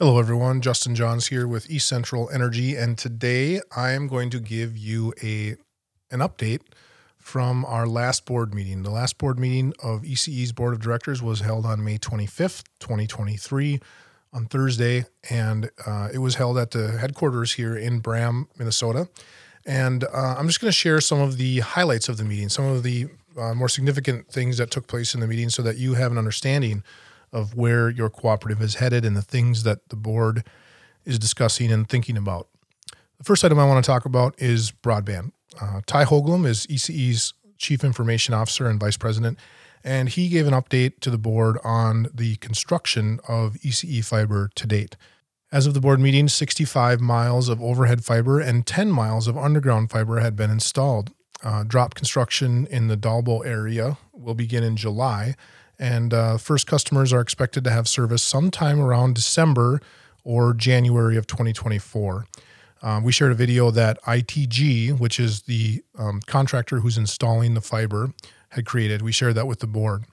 Hello, everyone. Justin Jahnz here with East Central Energy, and today I am going to give you a an update from our last board meeting. The last board meeting of ECE's board of directors was held on May 25th, 2023, on Thursday, and uh, it was held at the headquarters here in Braham, Minnesota. And uh, I'm just going to share some of the highlights of the meeting, some of the uh, more significant things that took place in the meeting, so that you have an understanding of where your cooperative is headed and the things that the board is discussing and thinking about. The first item I want to talk about is broadband. Uh, Ty Hoagland is ECE's Chief Information Officer and Vice President, and he gave an update to the board on the construction of ECE fiber to date. As of the board meeting, 65 miles of overhead fiber and 10 miles of underground fiber had been installed. Uh, drop construction in the Dalbo area will begin in July, and uh, first customers are expected to have service sometime around December or January of 2024. Um, we shared a video that ITG, which is the um, contractor who's installing the fiber, had created. We shared that with the board.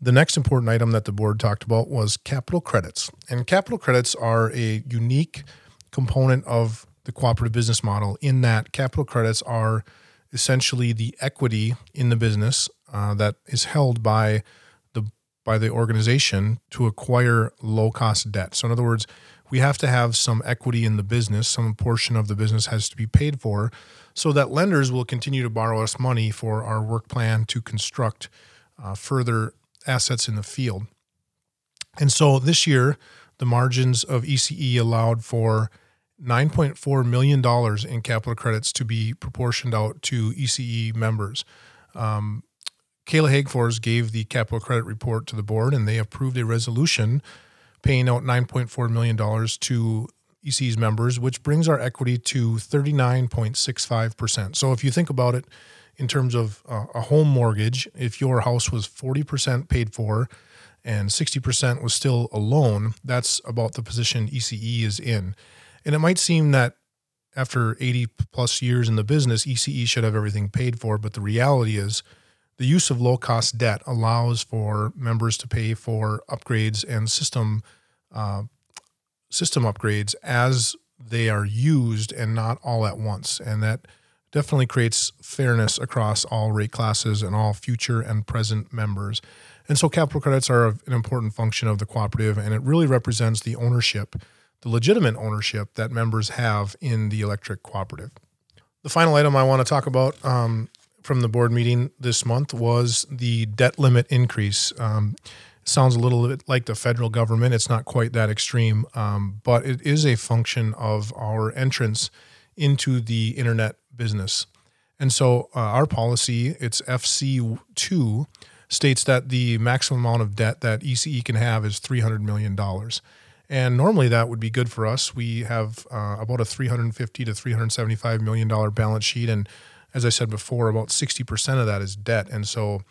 The next important item that the board talked about was capital credits. And capital credits are a unique component of the cooperative business model in that capital credits are essentially the equity in the business uh, that is held by by the organization to acquire low cost debt. So, in other words, we have to have some equity in the business, some portion of the business has to be paid for, so that lenders will continue to borrow us money for our work plan to construct uh, further assets in the field. And so this year, the margins of ECE allowed for $9.4 million in capital credits to be proportioned out to ECE members. Um, Kayla Hagfors gave the capital credit report to the board, and they approved a resolution paying out $9.4 million to EC's members, which brings our equity to 39.65%. So if you think about it in terms of uh, a home mortgage, if your house was 40% paid for and 60% was still a loan, that's about the position ECE is in. And it might seem that after 80 plus years in the business, ECE should have everything paid for, but the reality is the use of low cost debt allows for members to pay for upgrades and system uh, system upgrades as they are used and not all at once, and that definitely creates fairness across all rate classes and all future and present members. And so, capital credits are an important function of the cooperative, and it really represents the ownership, the legitimate ownership that members have in the electric cooperative. The final item I want to talk about um, from the board meeting this month was the debt limit increase. Um, sounds a little bit like the federal government. It's not quite that extreme, um, but it is a function of our entrance into the internet business. And so uh, our policy, it's FC2, states that the maximum amount of debt that ECE can have is $300 million. And normally that would be good for us. We have uh, about a 350 to 375 million dollar balance sheet, and as I said before, about 60% of that is debt. And so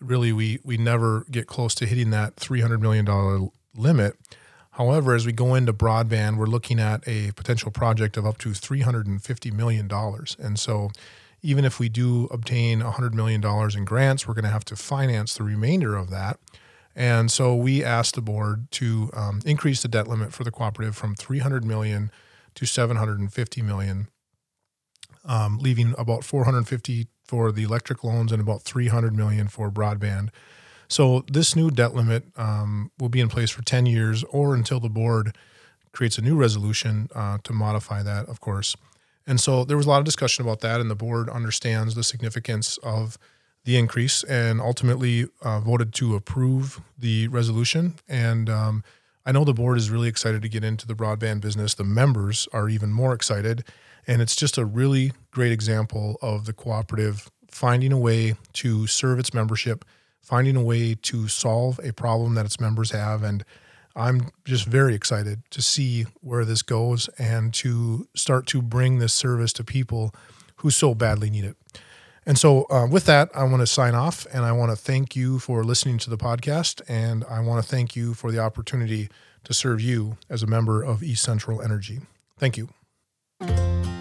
really we we never get close to hitting that $300 million limit. However, as we go into broadband, we're looking at a potential project of up to $350 million. And so even if we do obtain $100 million in grants, we're going to have to finance the remainder of that. And so we asked the board to um, increase the debt limit for the cooperative from 300 million to 750 million um, leaving about 450 for the electric loans and about 300 million for broadband. So this new debt limit um, will be in place for 10 years or until the board creates a new resolution uh, to modify that, of course. And so there was a lot of discussion about that, and the board understands the significance of the increase and ultimately uh, voted to approve the resolution. And um, I know the board is really excited to get into the broadband business. The members are even more excited. And it's just a really great example of the cooperative finding a way to serve its membership, finding a way to solve a problem that its members have. And I'm just very excited to see where this goes and to start to bring this service to people who so badly need it. And so, uh, with that, I want to sign off and I want to thank you for listening to the podcast. And I want to thank you for the opportunity to serve you as a member of East Central Energy. Thank you.